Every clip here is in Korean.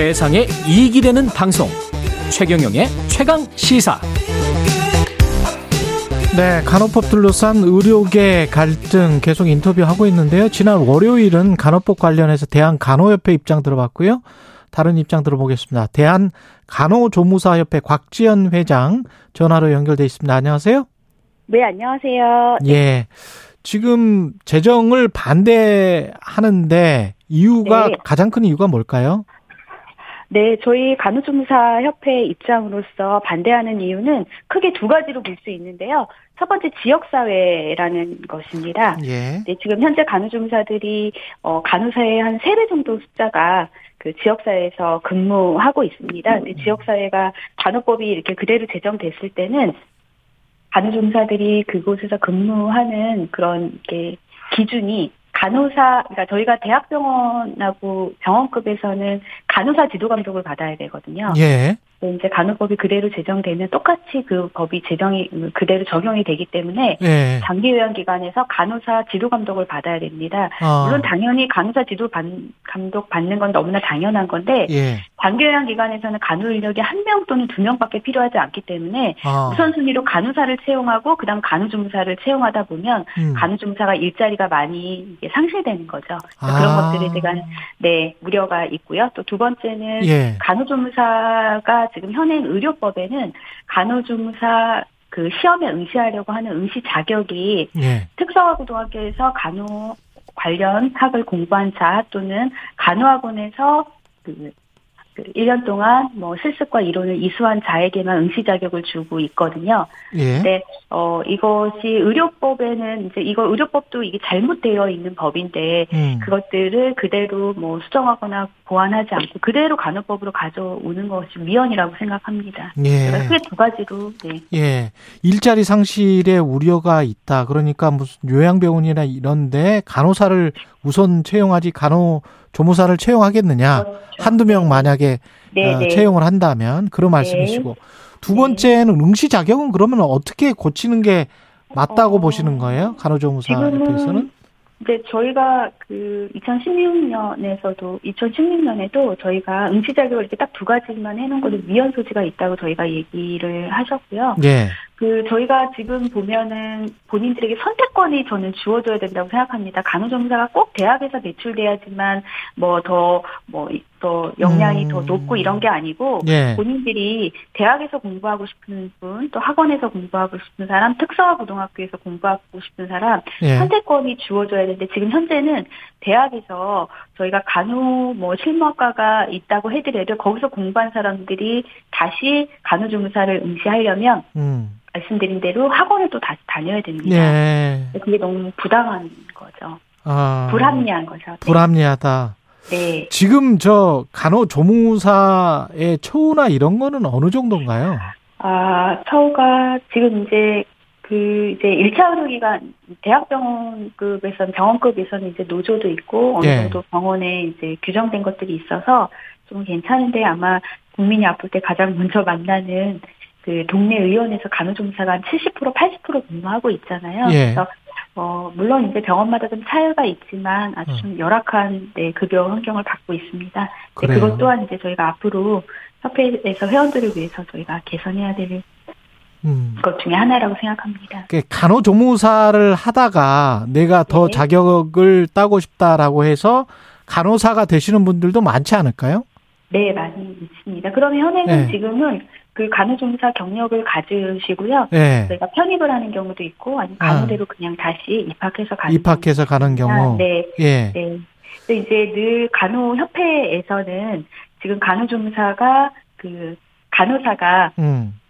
세상에 이익이 되는 방송 최경영의 최강 시사 네, 간호법 둘러싼 의료계 갈등 계속 인터뷰하고 있는데요. 지난 월요일은 간호법 관련해서 대한간호협회 입장 들어봤고요. 다른 입장 들어보겠습니다. 대한 간호조무사협회 곽지연 회장 전화로 연결돼 있습니다. 안녕하세요. 네, 안녕하세요. 예. 지금 재정을 반대하는데 이유가 네. 가장 큰 이유가 뭘까요? 네, 저희 간호조무사 협회 입장으로서 반대하는 이유는 크게 두 가지로 볼 수 있는데요. 첫 번째 지역사회라는 것입니다. 예. 네, 지금 현재 간호조무사들이 어, 간호사의 한 세 배 정도 숫자가 그 지역사회에서 근무하고 있습니다. 근데 지역사회가 간호법이 이렇게 그대로 제정됐을 때는 간호조무사들이 그곳에서 근무하는 그런 게 기준이 간호사, 그러니까 저희가 대학병원하고 병원급에서는 간호사 지도 감독을 받아야 되거든요. 예. 근데 이제 간호법이 그대로 제정되면 똑같이 그 법이 제정이 그대로 적용이 되기 때문에 예. 장기 요양 기관에서 간호사 지도 감독을 받아야 됩니다. 아, 물론 당연히 간호사 지도 받- 감독 받는 건 너무나 당연한 건데 예. 장기 요양 기관에서는 간호 인력이 한 명 또는 두 명밖에 필요하지 않기 때문에 아, 우선순위로 간호사를 채용하고 그다음 간호조무사를 채용하다 보면 음. 간호조무사가 일자리가 많이 상실되는 거죠. 아. 그런 것들에 대한 네 우려가 있고요. 또 두 번째는 예. 간호조무사가 지금 현행 의료법에는 간호조무사 그 시험에 응시하려고 하는 응시 자격이 예. 특성화고등학교에서 간호 관련 학을 공부한 자 또는 간호학원에서 그, 그 1년 동안 뭐 실습과 이론을 이수한 자에게만 응시 자격을 주고 있거든요. 예. 네, 어, 이것이 의료법에는 이제 이거 의료법도 이게 잘못되어 있는 법인데 음. 그것들을 그대로 뭐 수정하거나 보완하지 않고 그대로 간호법으로 가져오는 것이 위헌이라고 생각합니다. 예. 크게 두 가지로 네. 예. 일자리 상실의 우려가 있다. 그러니까 무슨 요양병원이나 이런데 간호사를 우선 채용하지 간호 조무사를 채용하겠느냐. 한두 명 만약에 네, 어, 네. 채용을 한다면 그런 말씀이시고 두 번째는 응시 자격은 그러면 어떻게 고치는 게 맞다고 어, 보시는 거예요? 간호조무사협회에서는? 지금은 네, 저희가 그 2016년에서도 2016년에도 저희가 응시 자격을 이렇게 딱 두 가지만 해놓은 것도 위헌 소지가 있다고 저희가 얘기를 하셨고요. 예. 그 저희가 지금 보면은 본인들에게 선택권이 저는 주어져야 된다고 생각합니다. 간호조무사가 꼭 대학에서 배출돼야지만 뭐 더 뭐더 역량이 음. 더 높고 이런 게 아니고 예. 본인들이 대학에서 공부하고 싶은 분, 또 학원에서 공부하고 싶은 사람, 특성화 고등학교에서 공부하고 싶은 사람 예. 선택권이 주어져야 되는데 지금 현재는 대학에서 저희가 간호 뭐 실무학과가 있다고 해더라도 거기서 공부한 사람들이 다시 간호조무사를 응시하려면 음. 말씀드린 대로 학원을 또 다시 다녀야 됩니다. 예. 그게 너무 부당한 거죠. 아. 불합리한 거죠. 네. 불합리하다. 네. 지금 저 간호조무사의 처우나 이런 거는 어느 정도인가요? 아, 처우가 지금 이제 그 이제 1차 의료기관 대학병원급에서는 병원급에서는 이제 노조도 있고 어느 예. 정도 병원에 이제 규정된 것들이 있어서 좀 괜찮은데 아마 국민이 아플 때 가장 먼저 만나는 그 동네 의원에서 간호조무사가 한 70% 80% 근무하고 있잖아요. 예. 그래서 어 물론 이제 병원마다 좀 차이가 있지만 아주 좀 열악한 네, 급여 환경을 갖고 있습니다. 네. 그것 또한 이제 저희가 앞으로 협회에서 회원들을 위해서 저희가 개선해야 될 음. 것 중에 하나라고 생각합니다. 그 간호조무사를 하다가 내가 더 네. 자격을 따고 싶다라고 해서 간호사가 되시는 분들도 많지 않을까요? 네, 많이 있습니다. 그러면 현행은 네. 지금은 그 간호조무사 경력을 가지시고요. 예. 저희가 편입을 하는 경우도 있고 아니면 간호대로 그냥 다시 입학해서 가는 입학해서 가는 경우. 네, 예. 네. 근데 이제 늘 간호협회에서는 지금 간호조무사가 그 간호사가 음.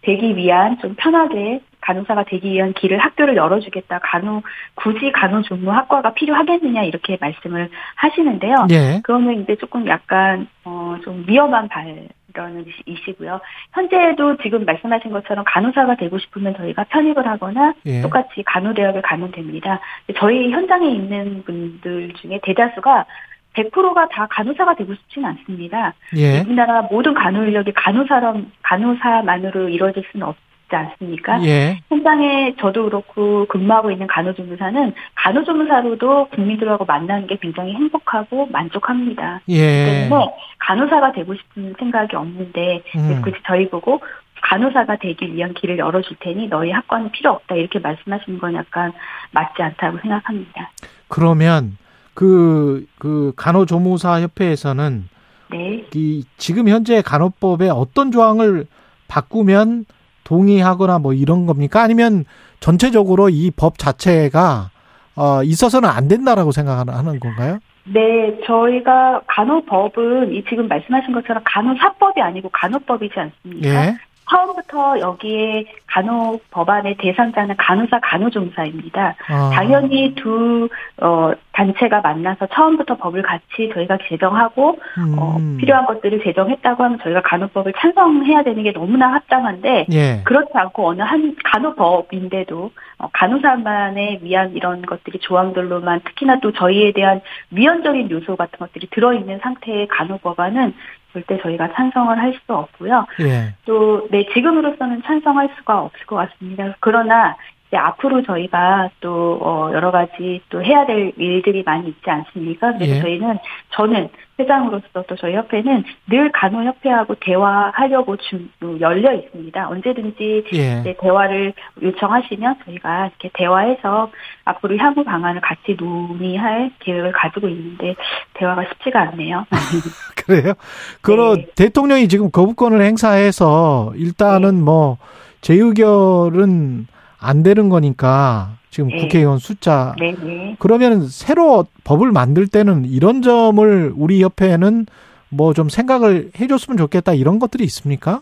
되기 위한 좀 편하게 간호사가 되기 위한 길을 학교를 열어주겠다. 간호 굳이 간호조무 학과가 필요하겠느냐 이렇게 말씀을 하시는데요. 예. 그러면 이제 조금 약간 어좀 위험한 발 언이시고요. 현재도 지금 말씀하신 것처럼 간호사가 되고 싶으면 저희가 편입을 하거나 예. 똑같이 간호대학을 가면 됩니다. 저희 현장에 있는 분들 중에 대다수가 100%가 다 간호사가 되고 싶지는 않습니다. 예. 우리나라 모든 간호 인력이 간호사람 간호사만으로 이루어질 수는 없, 않습니까? 예. 현장에 저도 그렇고 근무하고 있는 간호조무사는 간호조무사로도 국민들하고 만나는 게 굉장히 행복하고 만족합니다. 예. 때문에 간호사가 되고 싶은 생각이 없는데 음. 그 저희 보고 간호사가 되기 위한 길을 열어줄 테니 너희 학과는 필요 없다 이렇게 말씀하시는 건 약간 맞지 않다고 생각합니다. 그러면 그, 그 간호조무사 협회에서는 네. 이 지금 현재 간호법의 어떤 조항을 바꾸면 동의하거나 뭐 이런 겁니까? 아니면 전체적으로 이 법 자체가 어 있어서는 안 된다라고 생각하는 건가요? 네, 저희가 간호법은 이 지금 말씀하신 것처럼 간호사법이 아니고 간호법이지 않습니까? 예. 처음부터 여기에 간호 법안의 대상자는 간호사 간호조무사입니다. 아, 당연히 두 어, 단체가 만나서 처음부터 법을 같이 저희가 제정하고 어, 음. 필요한 것들을 제정했다고 하면 저희가 간호법을 찬성해야 되는 게 너무나 합당한데 예. 그렇지 않고 어느 한 간호법인데도 어, 간호사만에 위한 이런 것들이 조항들로만 특히나 또 저희에 대한 위헌적인 요소 같은 것들이 들어있는 상태의 간호법안은 절대 저희가 찬성을 할 수 없고요. 예. 또, 네, 지금으로서는 찬성할 수가 없을 것 같습니다. 그러나, 이제 앞으로 저희가 또, 어, 여러 가지 또 해야 될 일들이 많이 있지 않습니까? 그래서 예. 저희는, 저는 회장으로서 또 저희 협회는 늘 간호협회하고 대화하려고 좀 열려 있습니다. 언제든지 예. 대화를 요청하시면 저희가 이렇게 대화해서 앞으로 향후 방안을 같이 논의할 계획을 가지고 있는데 대화가 쉽지가 않네요. 그래요? 그럼 네. 대통령이 지금 거부권을 행사해서 일단은 뭐 재의결은 안 되는 거니까 지금 네. 국회의원 숫자 네, 네. 그러면 새로 법을 만들 때는 이런 점을 우리 협회는 뭐 좀 생각을 해줬으면 좋겠다 이런 것들이 있습니까?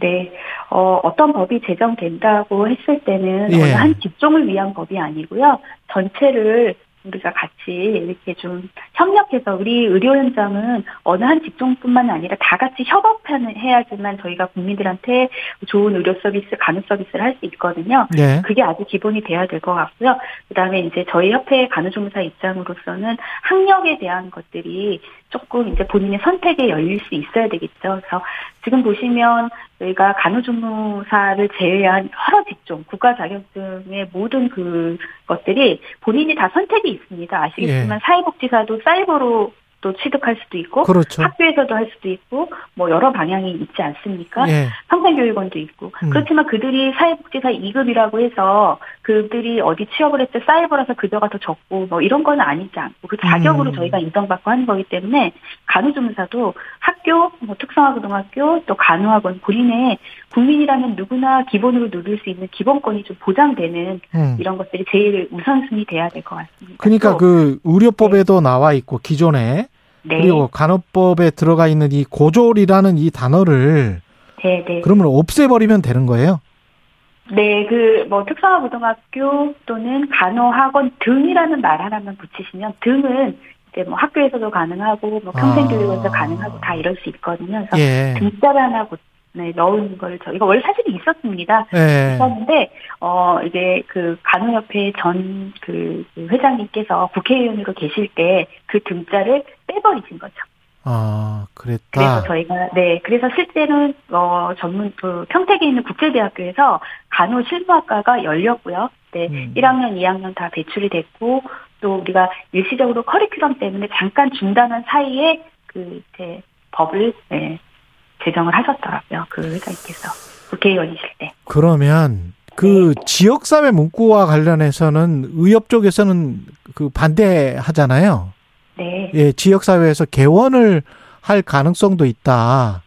네, 어, 어떤 법이 제정된다고 했을 때는 예. 어느 한 직종을 위한 법이 아니고요. 전체를 우리가 같이 이렇게 좀 협력해서 우리 의료 현장은 어느 한 직종뿐만 아니라 다 같이 협업하는 해야지만 저희가 국민들한테 좋은 의료 서비스, 간호 서비스를 할 수 있거든요. 예. 그게 아주 기본이 돼야 될 것 같고요. 그다음에 이제 저희 협회 간호조무사 입장으로서는 학력에 대한 것들이 조금 이제 본인의 선택에 열릴 수 있어야 되겠죠. 그래서 지금 보시면 저희가 간호조무사를 제외한 여러 직종, 국가 자격증의 모든 그 것들이 본인이 다 선택이 있습니다. 아시겠지만 사회복지사도 사이버로 또 취득할 수도 있고 그렇죠. 학교에서도 할 수도 있고 뭐 여러 방향이 있지 않습니까? 예. 평생교육원도 있고 음. 그렇지만 그들이 사회복지사 2급이라고 해서 그들이 어디 취업을 했을 때 사이버라서 급여가 더 적고 뭐 이런 건 아니지 않고 그 자격으로 음. 저희가 인정받고 하는 거기 때문에 간호조무사도 학교 뭐 특성화고등학교 또 간호학원 본인의 국민이라면 누구나 기본으로 누릴 수 있는 기본권이 좀 보장되는 음. 이런 것들이 제일 우선순위 돼야 될 것 같습니다. 그러니까 또, 그 의료법에도 나와 있고 기존에 네, 그리고 간호법에 들어가 있는 이 고졸이라는 이 단어를 네, 네. 그러면 없애버리면 되는 거예요? 네, 그, 뭐, 특성화고등학교 또는 간호학원 등이라는 말 하나만 붙이시면, 등은 이제 뭐 학교에서도 가능하고, 뭐 평생교육원에서 아. 가능하고 다 이럴 수 있거든요. 그래서 예. 등자를 하나 고- 네, 넣은 걸 저희가 원래 사실은 있었습니다. 예. 있었는데, 어, 이제 그 간호협회 전 그 회장님께서 국회의원으로 계실 때 그 등자를 빼버리신 거죠. 아, 그래서 그랬다. 저희가 네 그래서 실제는 어 전문 그 평택에 있는 국제대학교에서 간호 실무학과가 열렸고요. 네 음. 1학년, 2학년 다 배출이 됐고 또 우리가 일시적으로 커리큘럼 때문에 잠깐 중단한 사이에 그 이제 법을 네, 제정을 하셨더라고요. 그 회장님께서 국회의원이실 때. 그러면 그 지역사회 문구와 관련해서는 의협 쪽에서는 그 반대하잖아요. 네. 예, 지역사회에서 개원을 할 가능성도 있다.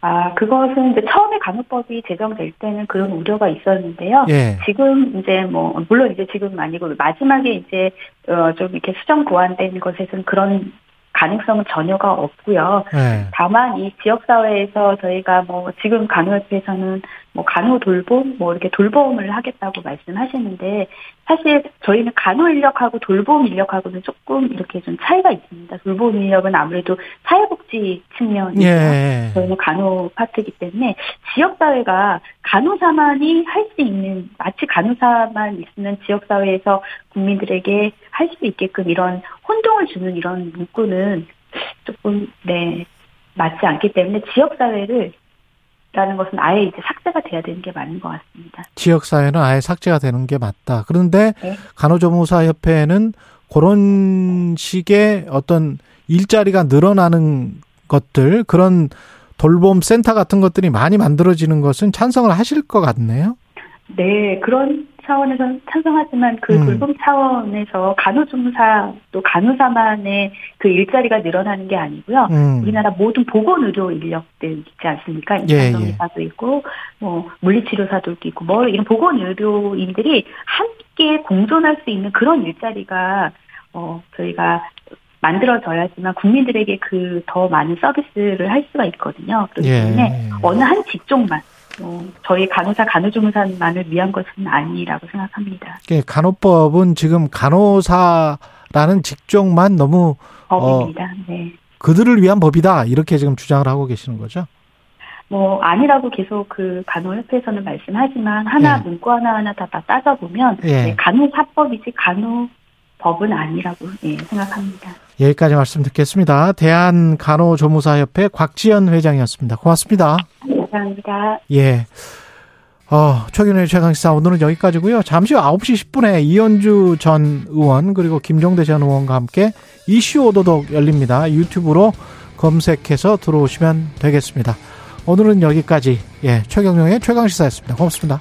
아 그것은 이제 처음에 간호법이 제정될 때는 그런 우려가 있었는데요. 예. 지금 이제 뭐 물론 이제 지금 아니고 마지막에 이제 어 좀 이렇게 수정 보완된 것에서는 그런 가능성은 전혀가 없고요. 예. 다만 이 지역 사회에서 저희가 뭐 지금 간호협회에서는 뭐 간호 돌봄 뭐 이렇게 돌봄을 하겠다고 말씀하시는데 사실 저희는 간호 인력하고 돌봄 인력하고는 조금 이렇게 좀 차이가 있습니다. 돌봄 인력은 아무래도 사회복지 측면이고요. 예. 저희는 간호 파트이기 때문에 지역사회가 간호사만이 할 수 있는 마치 간호사만 있으면 지역사회에서 국민들에게 할 수 있게끔 이런 혼동을 주는 이런 문구는 조금 네 맞지 않기 때문에 지역사회를 라는 것은 아예 이제 삭제가 돼야 되는 게 맞는 것 같습니다. 지역 사회는 아예 삭제가 되는 게 맞다. 그런데 네. 간호조무사 협회는 그런 식의 어떤 일자리가 늘어나는 것들, 그런 돌봄 센터 같은 것들이 많이 만들어지는 것은 찬성을 하실 것 같네요. 네, 그런 차원에서 찬성하지만 그 음. 돌봄 차원에서 간호조무사 또 간호사만의 그 일자리가 늘어나는 게 아니고요. 음. 우리나라 모든 보건의료 인력들 있지 않습니까? 예, 임상병리사도 있고, 뭐 물리치료사도 있고, 뭐 이런 보건의료인들이 함께 공존할 수 있는 그런 일자리가 어 저희가 만들어져야지만 국민들에게 그 더 많은 서비스를 할 수가 있거든요. 그렇기 예. 때문에 어느 한 직종만 어, 저희 간호사 간호조무사만을 위한 것은 아니라고 생각합니다. 예, 간호법은 지금 간호사라는 직종만 너무 법입니다. 네. 그들을 위한 법이다. 이렇게 지금 주장을 하고 계시는 거죠. 뭐 아니라고 계속 그 간호협회에서는 말씀하지만 하나 예. 문구 하나 하나 다, 다 따져보면 예. 네, 간호사법이지 간호법은 아니라고 예, 생각합니다. 여기까지 말씀 듣겠습니다. 대한간호조무사협회 곽지연 회장이었습니다. 고맙습니다. 감사합니다. 예. 어, 최근의 최강시사 오늘은 여기까지고요. 잠시 후 9시 10분에 이현주 전 의원 그리고 김종대 전 의원과 함께 이슈 오도독 열립니다. 유튜브로 검색해서 들어오시면 되겠습니다. 오늘은 여기까지 예, 최경영의 최강시사였습니다. 고맙습니다.